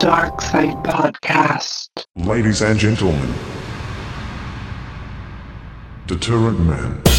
Dark Side Podcast. Ladies and gentlemen, Deterrent Man.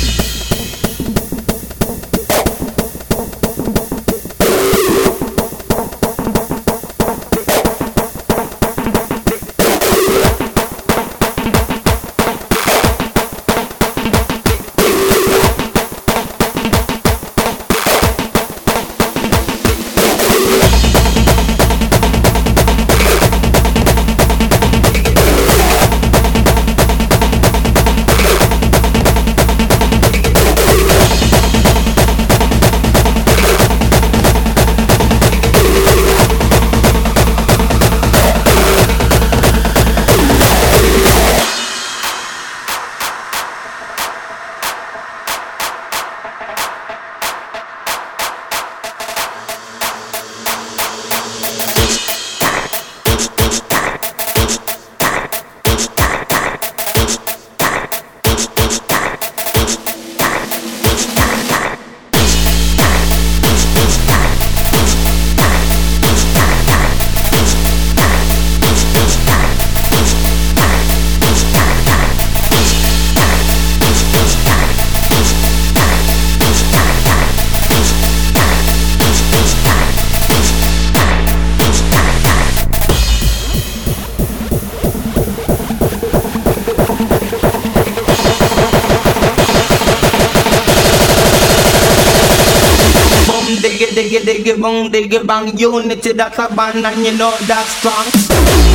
Boom, diggy, bang. Unity, that's a band, and you know that's strong.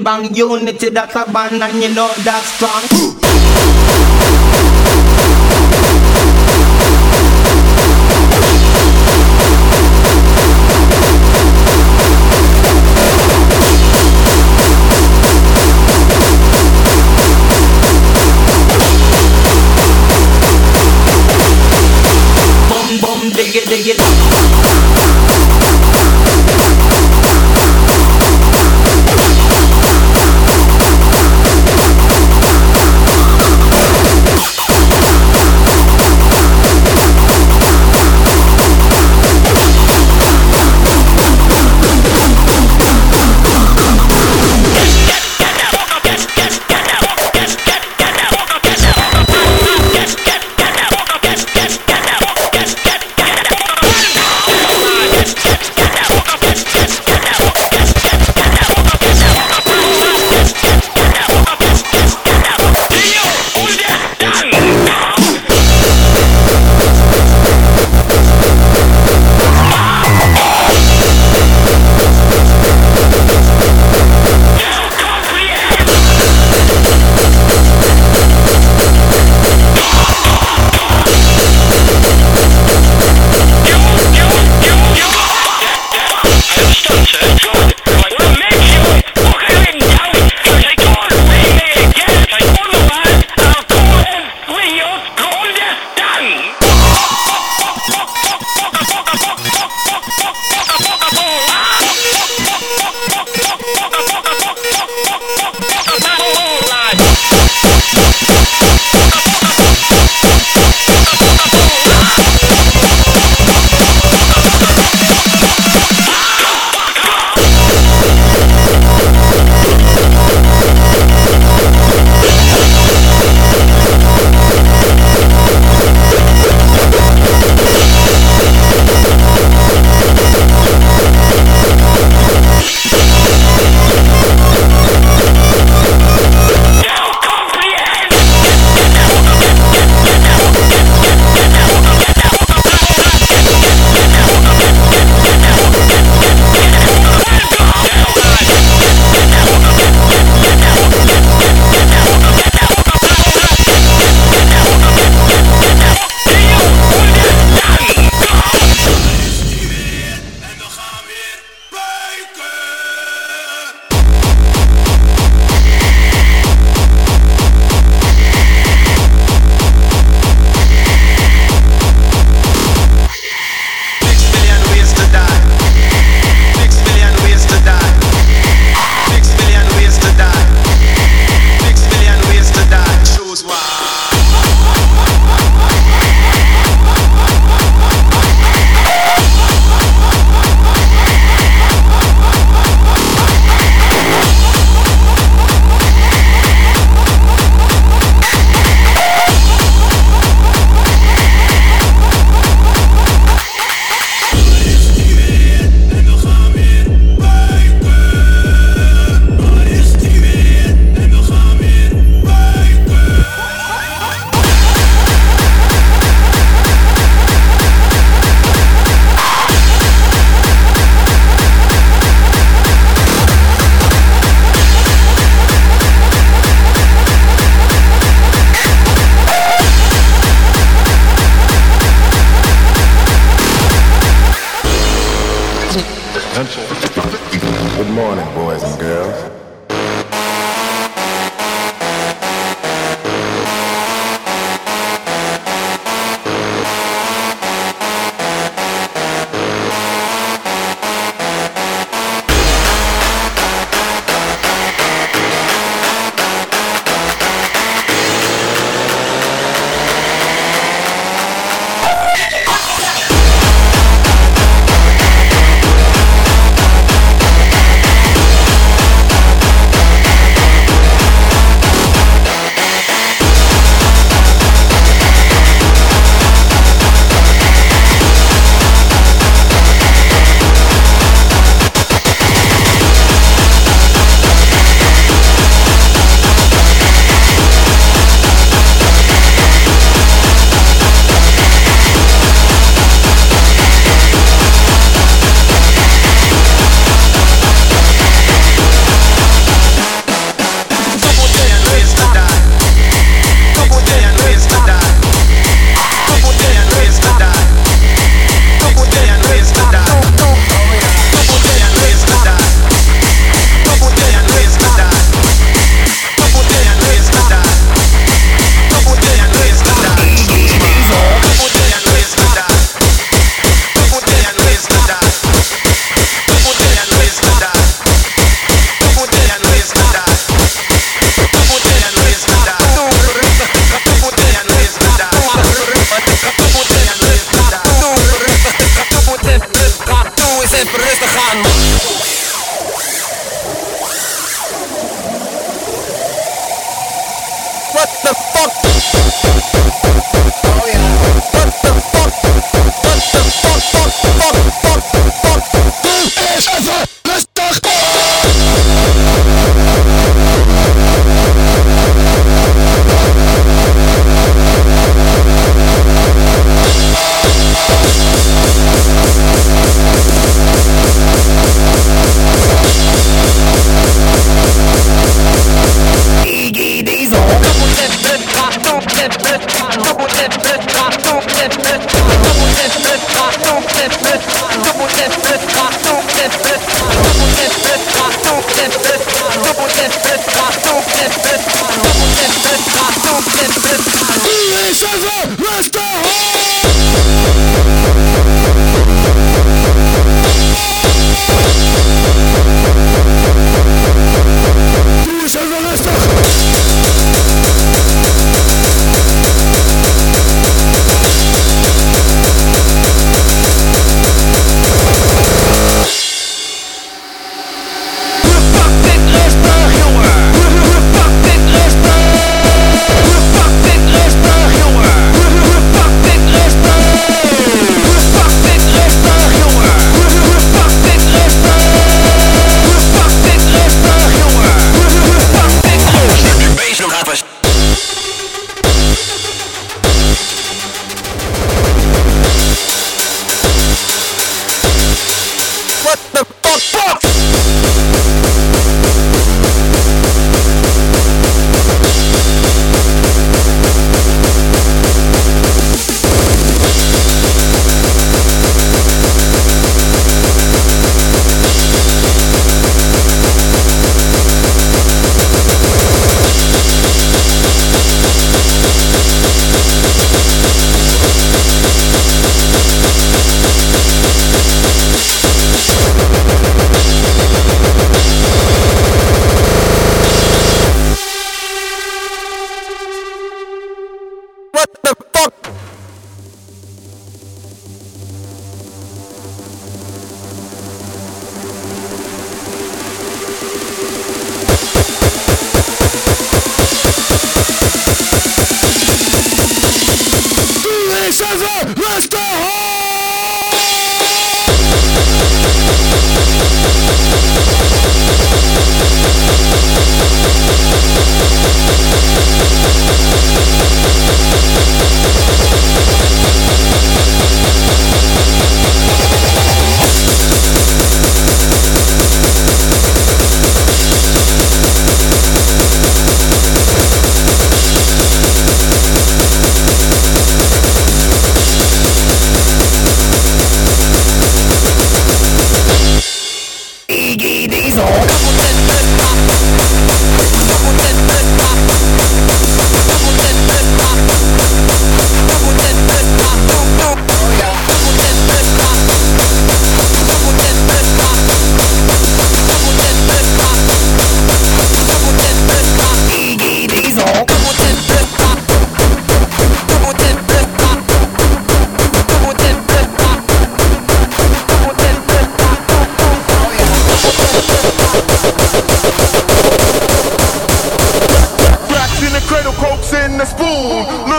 Boom, diggy, bang. Unity, that's a band, and you know that's strong.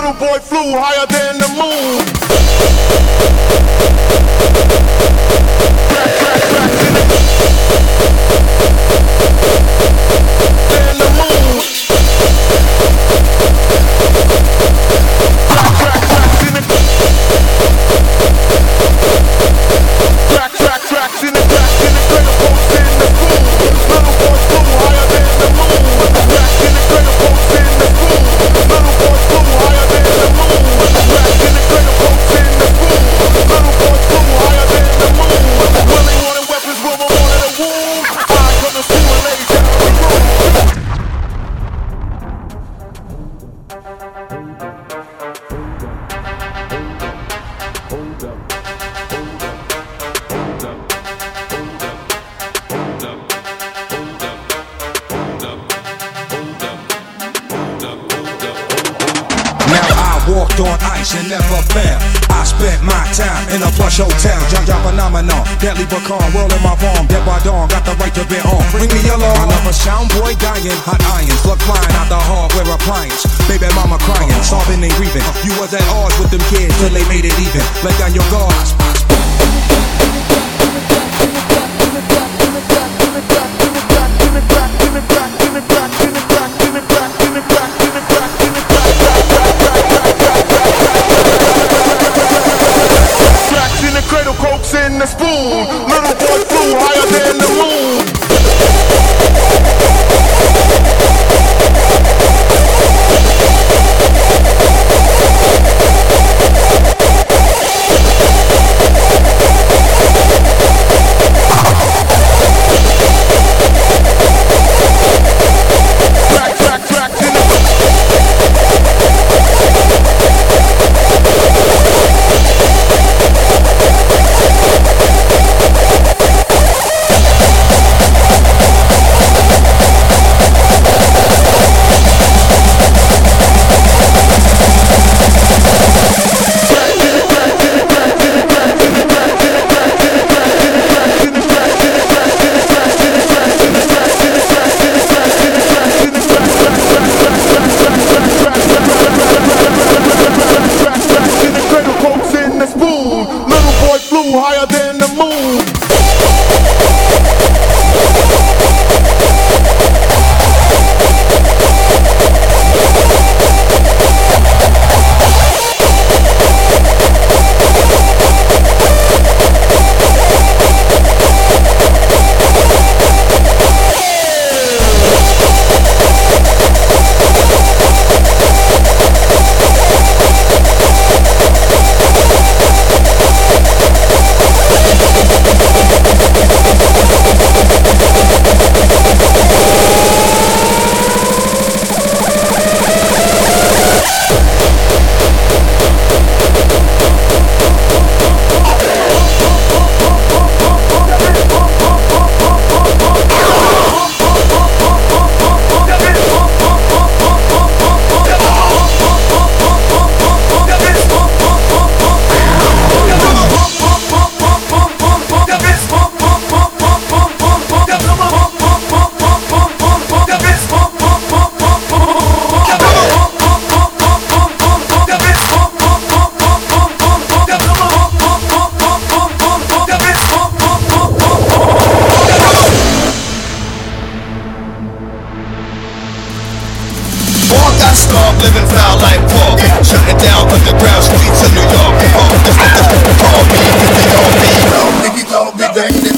Little boy flew higher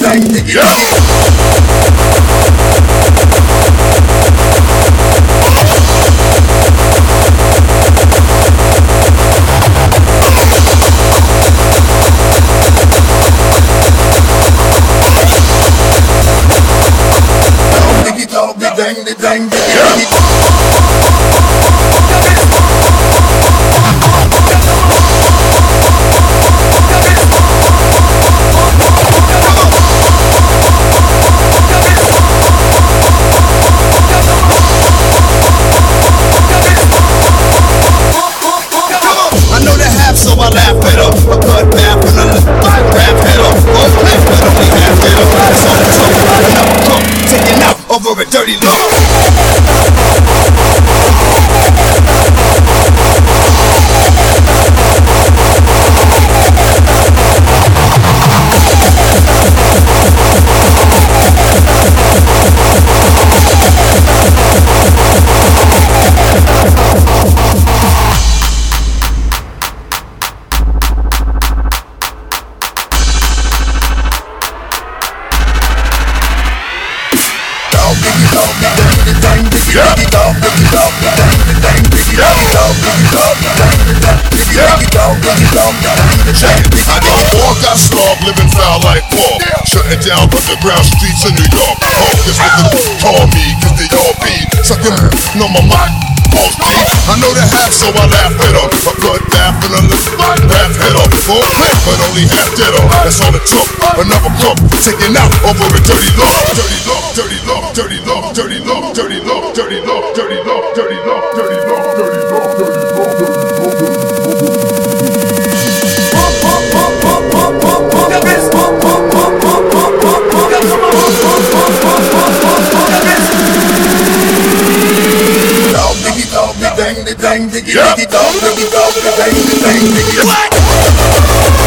Yo! The dang, diggy, diggy, dog, diggy, dog, the dang, the dang, diggy. What?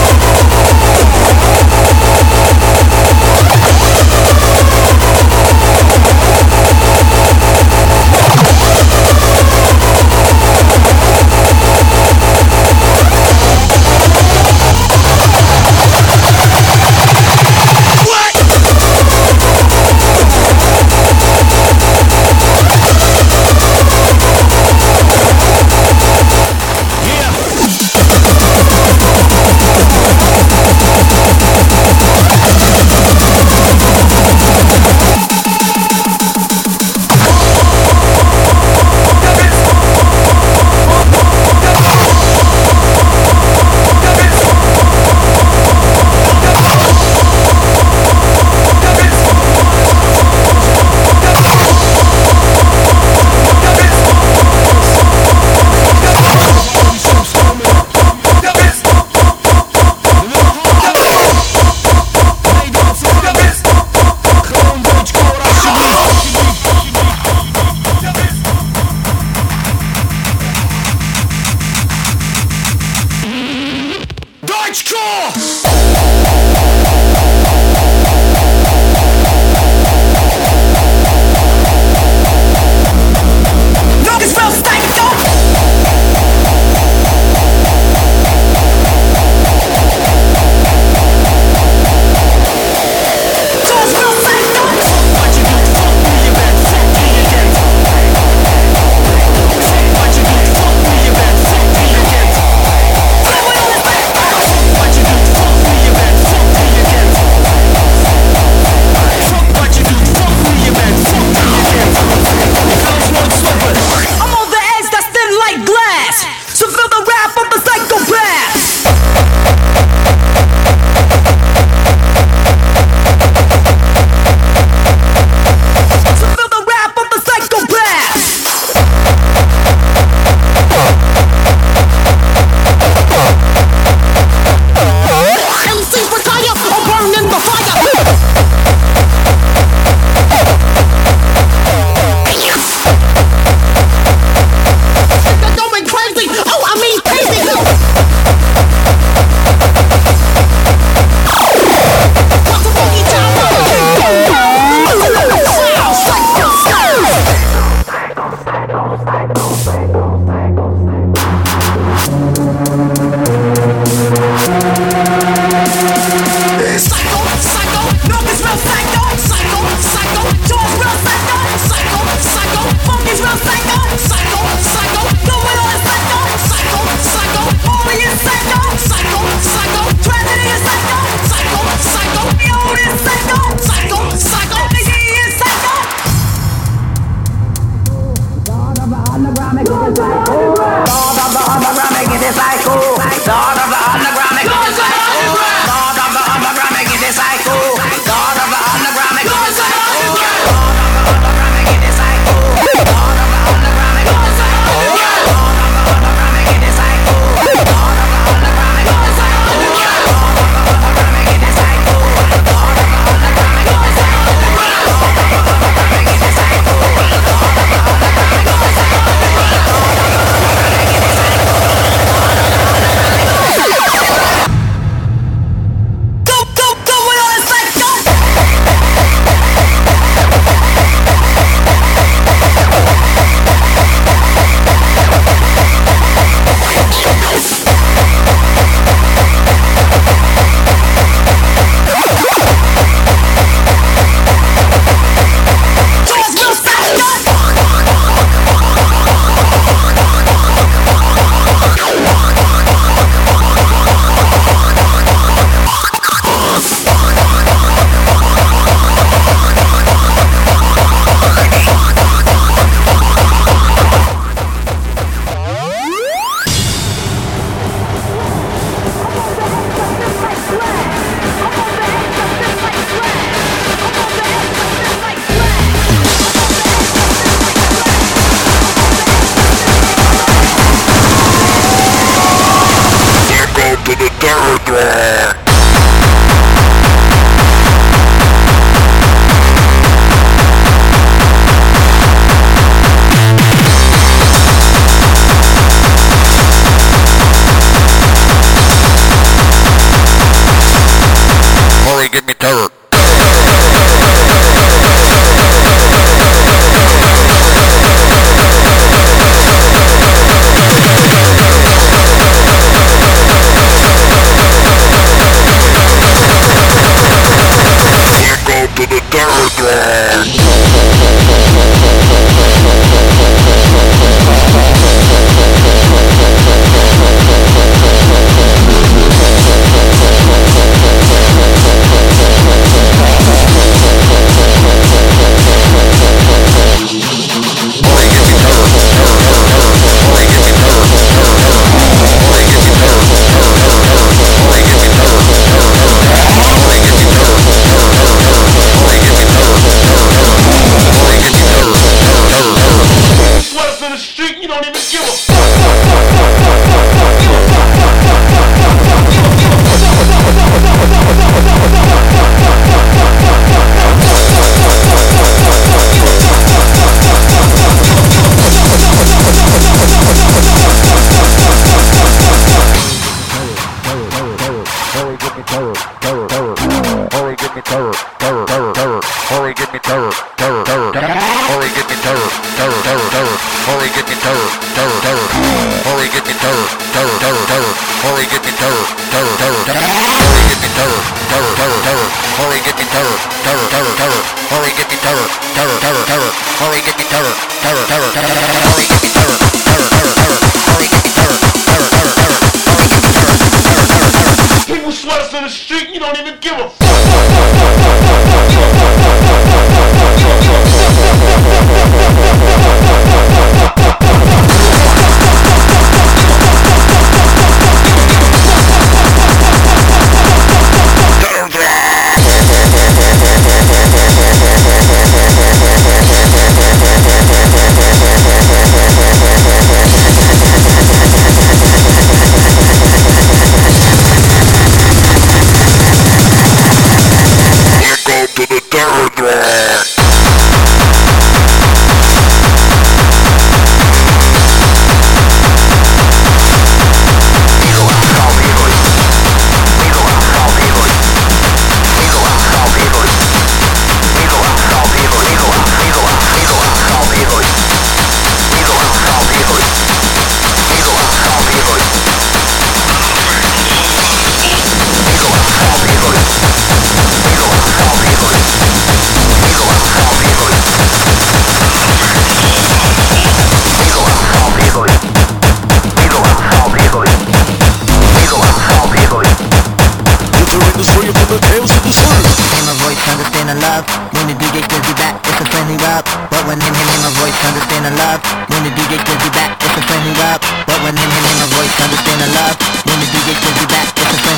When the back, it's a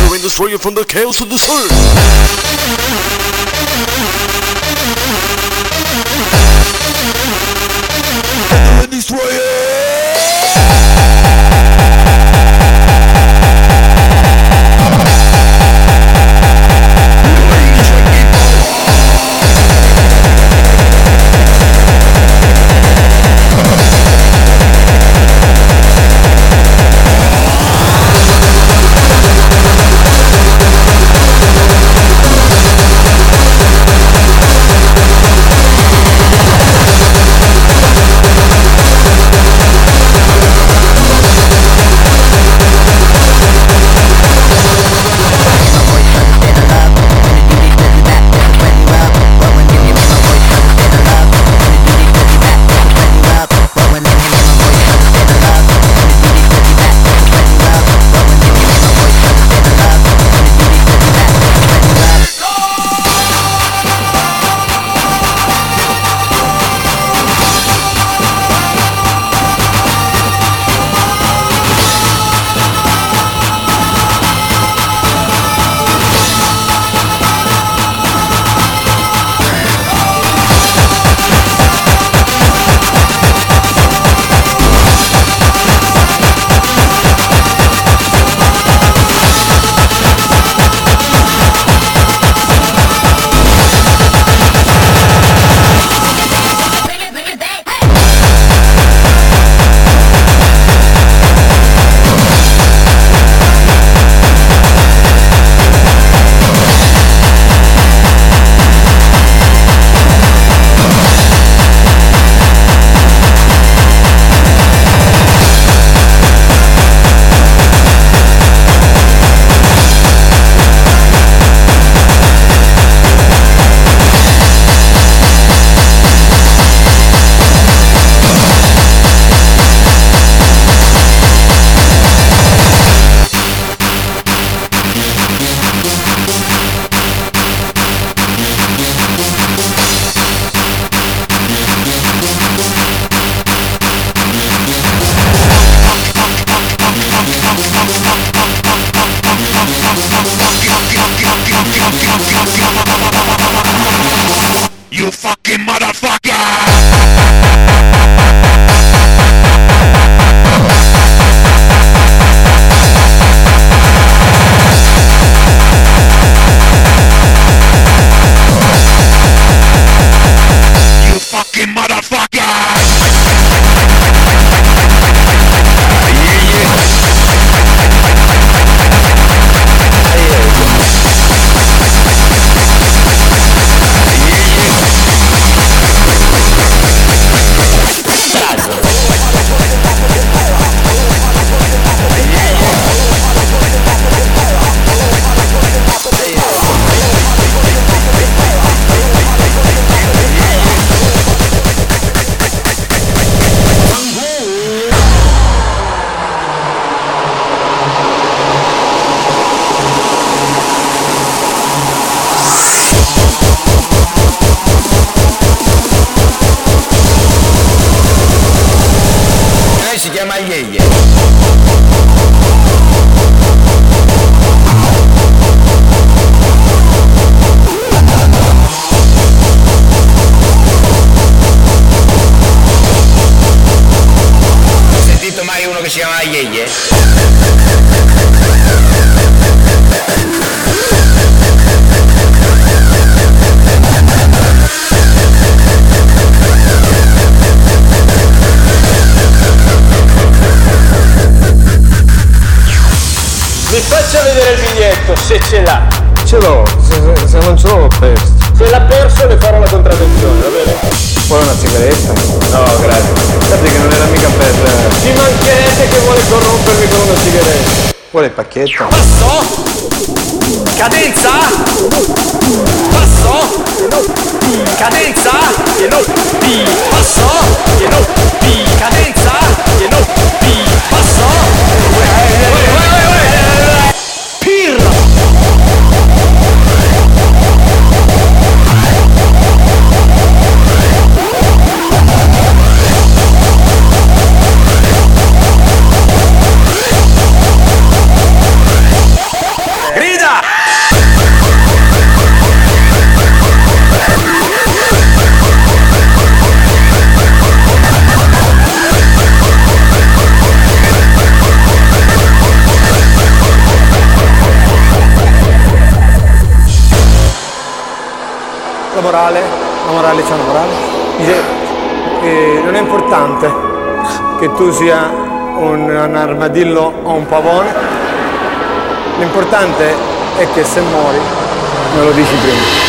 But when destroy you from the chaos of the earth destroy it! Se ce l'ha. Ce l'ho, se, se non ce l'ho l'ho perso. Se l'ha perso le farò la contraddizione, va bene? Vuole una sigaretta? No, grazie. Sappi che non era mica per... Ci mancherebbe che vuole corrompermi con una sigaretta. Vuole il pacchetto? Passo. Cadenza. Passo. Cadenza. Pieno. P. Passo. Pieno. P. Cadenza. Pieno. P. morale? La morale c'è una morale? Dice, eh, non è importante che tu sia un, un armadillo o un pavone, l'importante è che se muori me lo dici prima.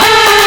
Lei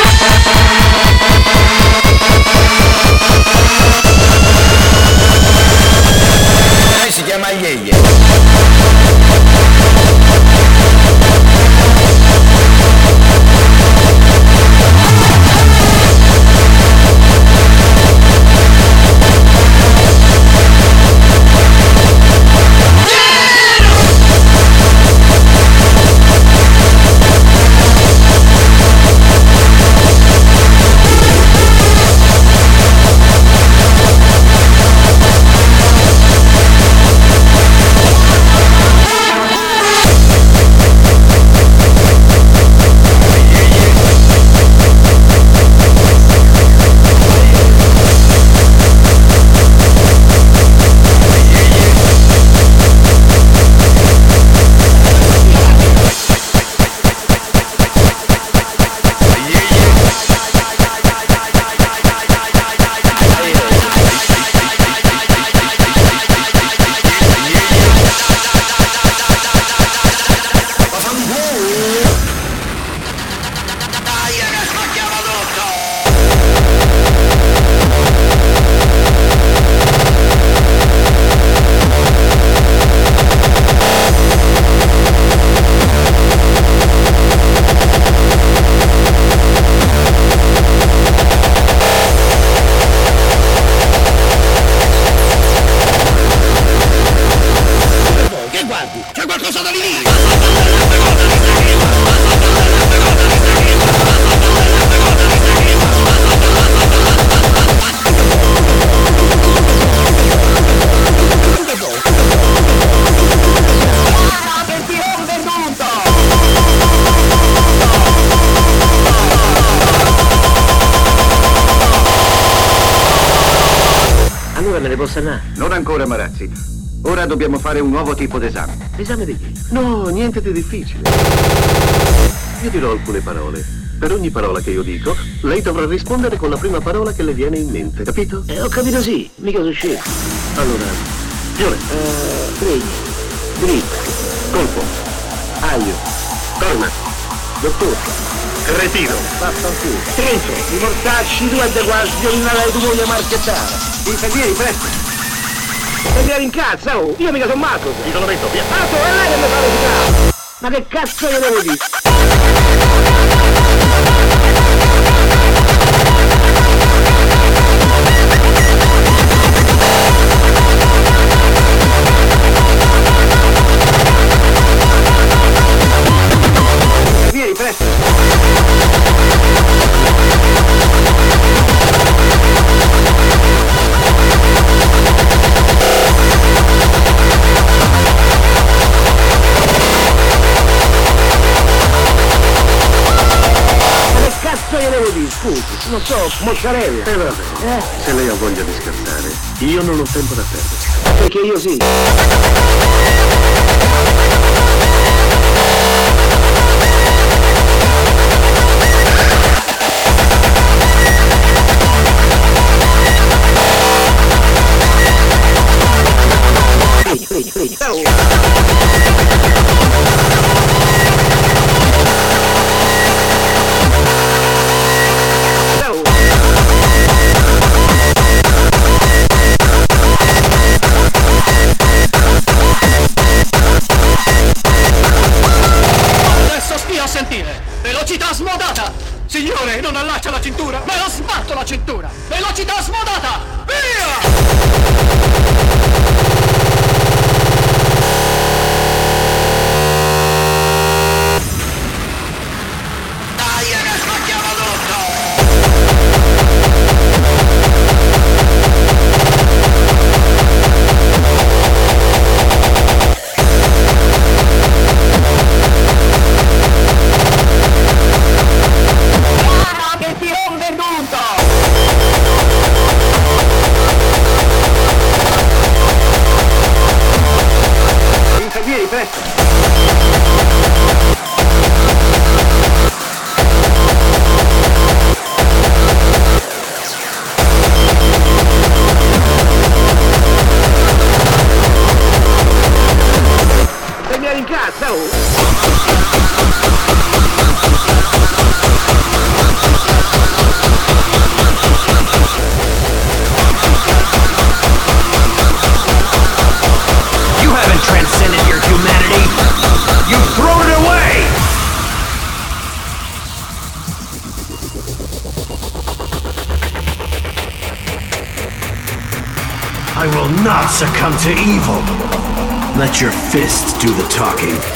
nuovo tipo d'esame. Esame di chi? No, niente di difficile. Io dirò alcune parole. Per ogni parola che io dico, lei dovrà rispondere con la prima parola che le viene in mente, capito? Eh, ho capito sì, mica sono scemo. Allora, Fiore, Eh, freghi, dritto, colpo, aglio, corna, dottore, cretino, vaffanculo, Trenzo, i mortacci tu e de quasi una lei tu moglie marchettara. infermieri, presto. E vieni in cazzo, oh, io mica sono matto. Ti lo metto, via. Matto, è lei che mi fa recitare. Ma che cazzo io devo dire? So, mozzarella. E vabbè, Eh? se lei ha voglia di scherzare, io non ho tempo da perdere. Perché io sì. Freghi, freghi. Oh. Oh. fist do the talking.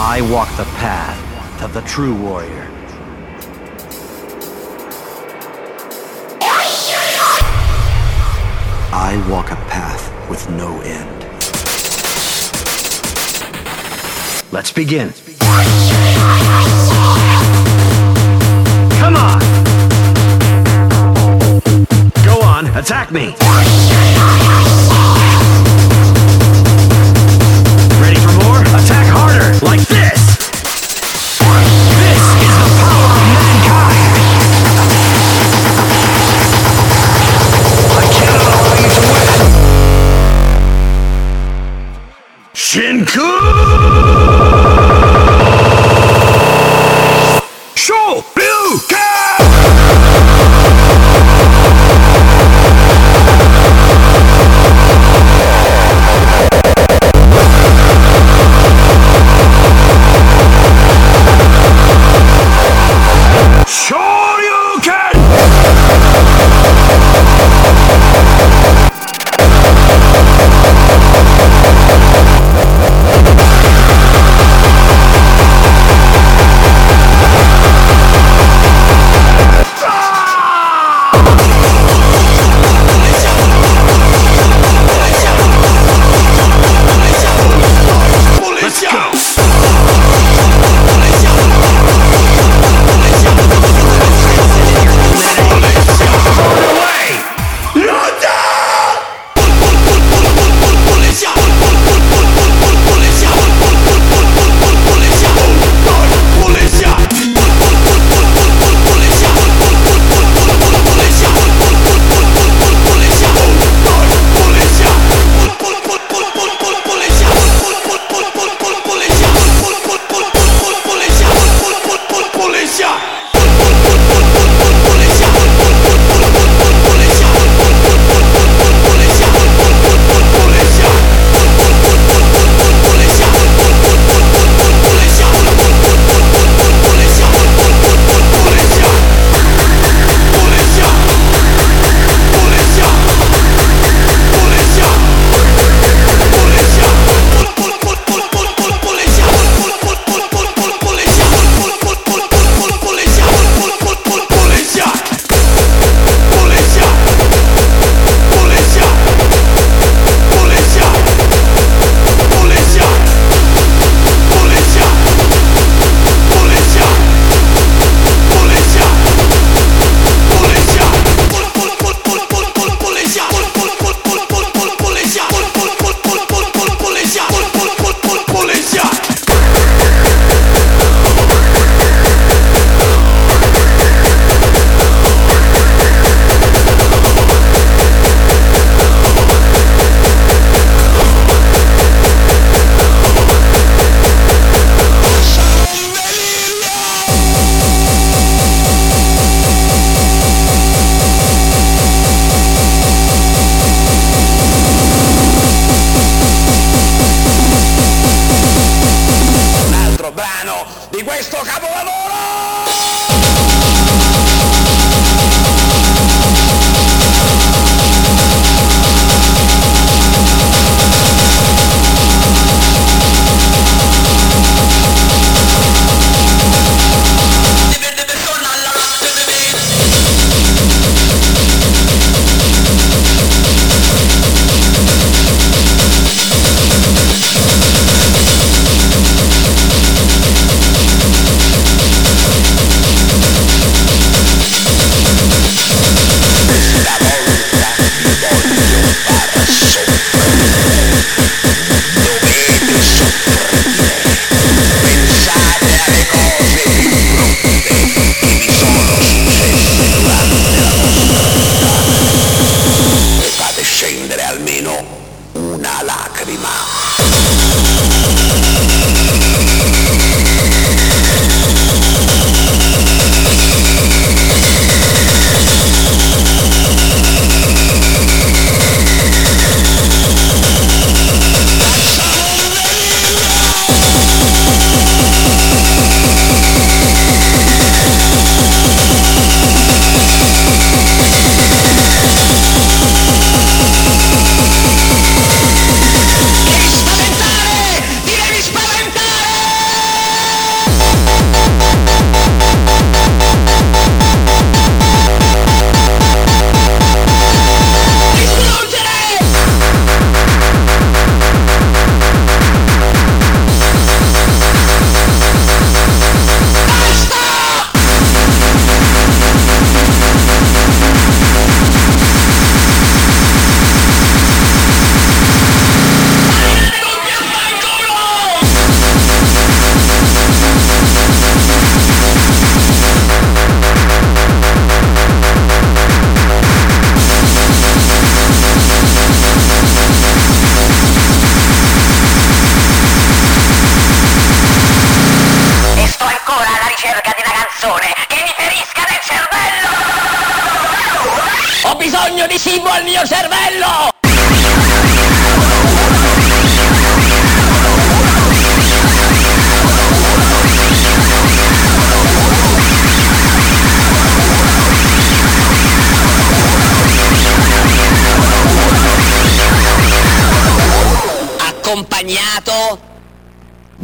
I walk the path of the true warrior. I walk a path with no end. Let's begin. Attack me! Ready for more? Attack harder, like this!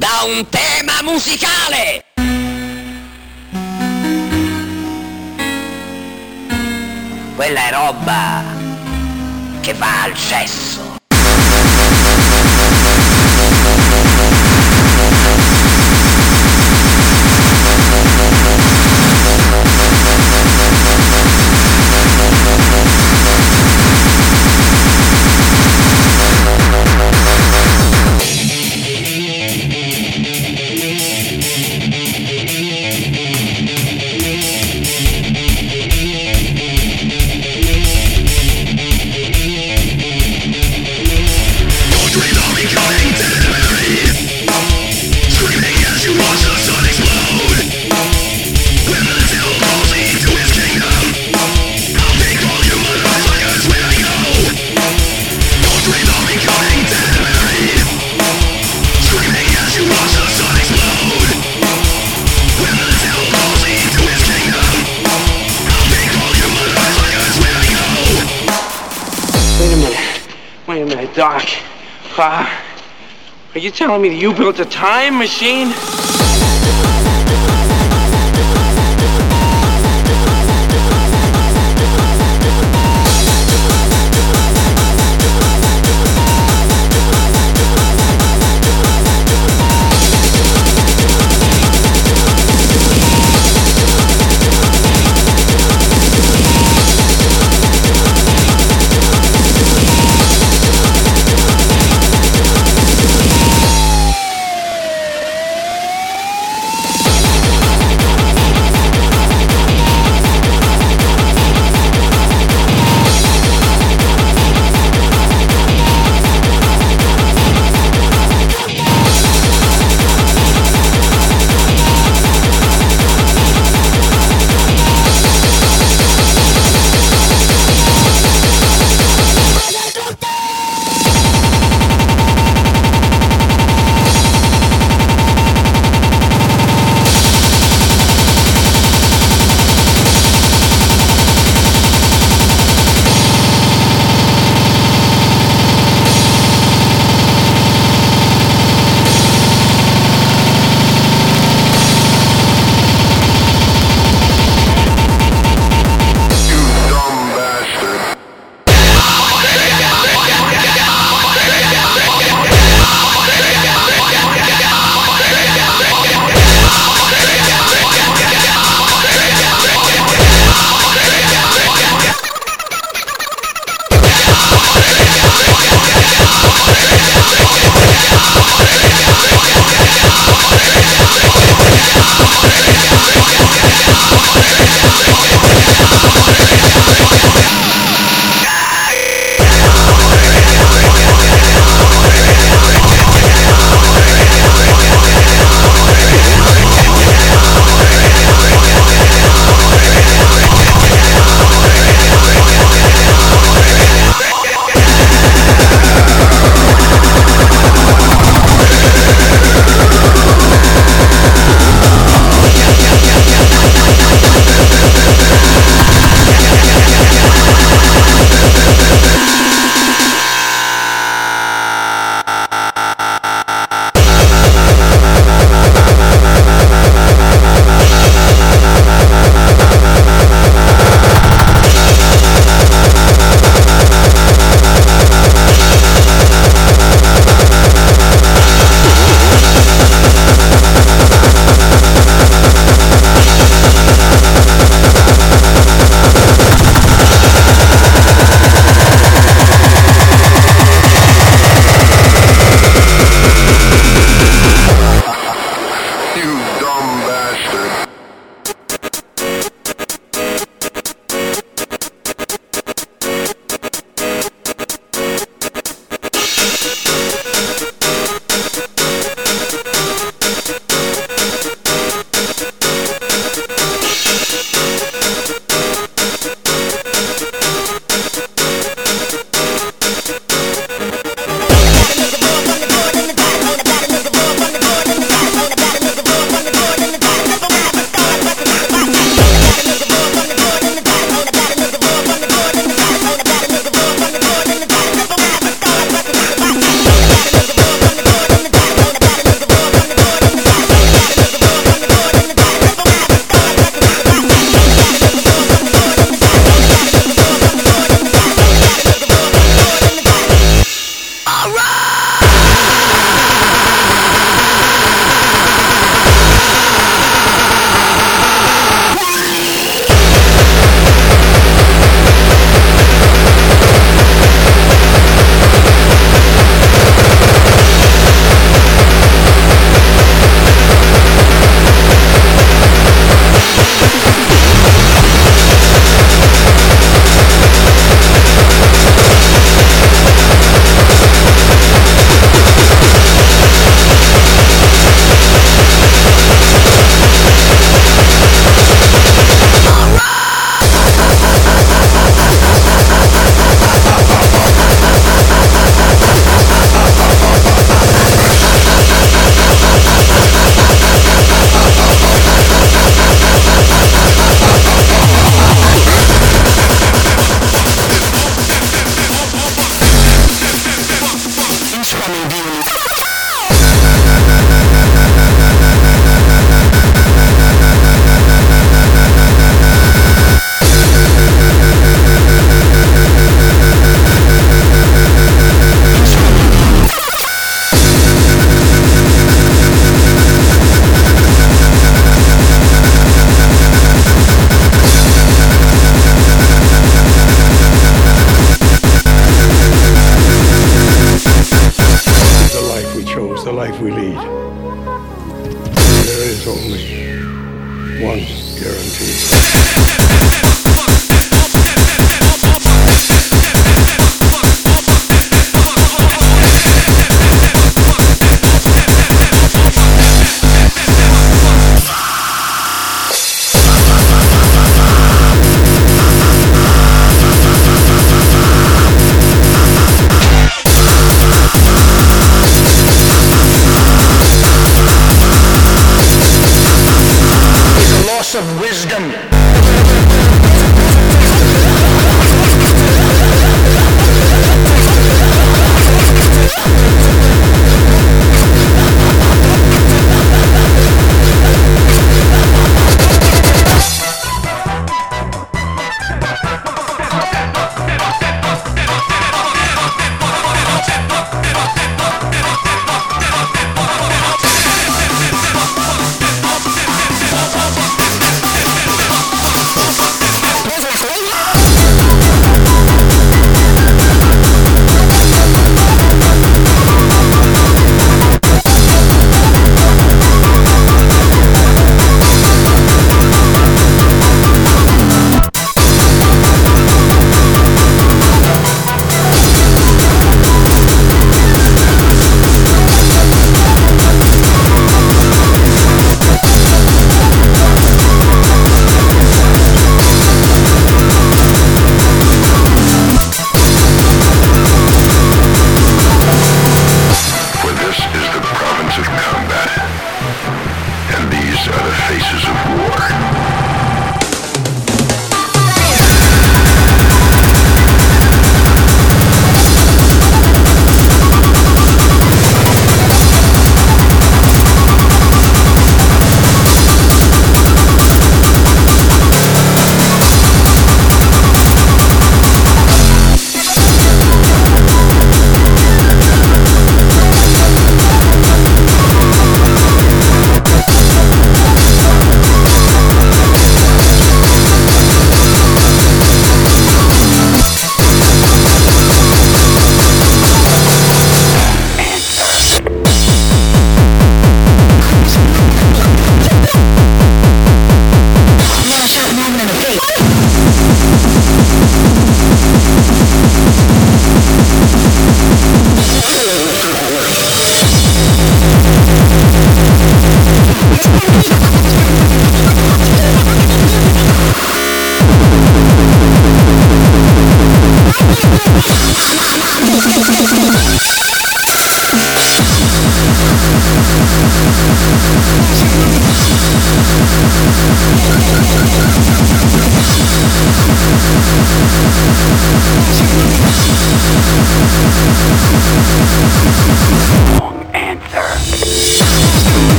Da un tema musicale! Quella è roba che va al cesso. Are you telling me that you built a time machine?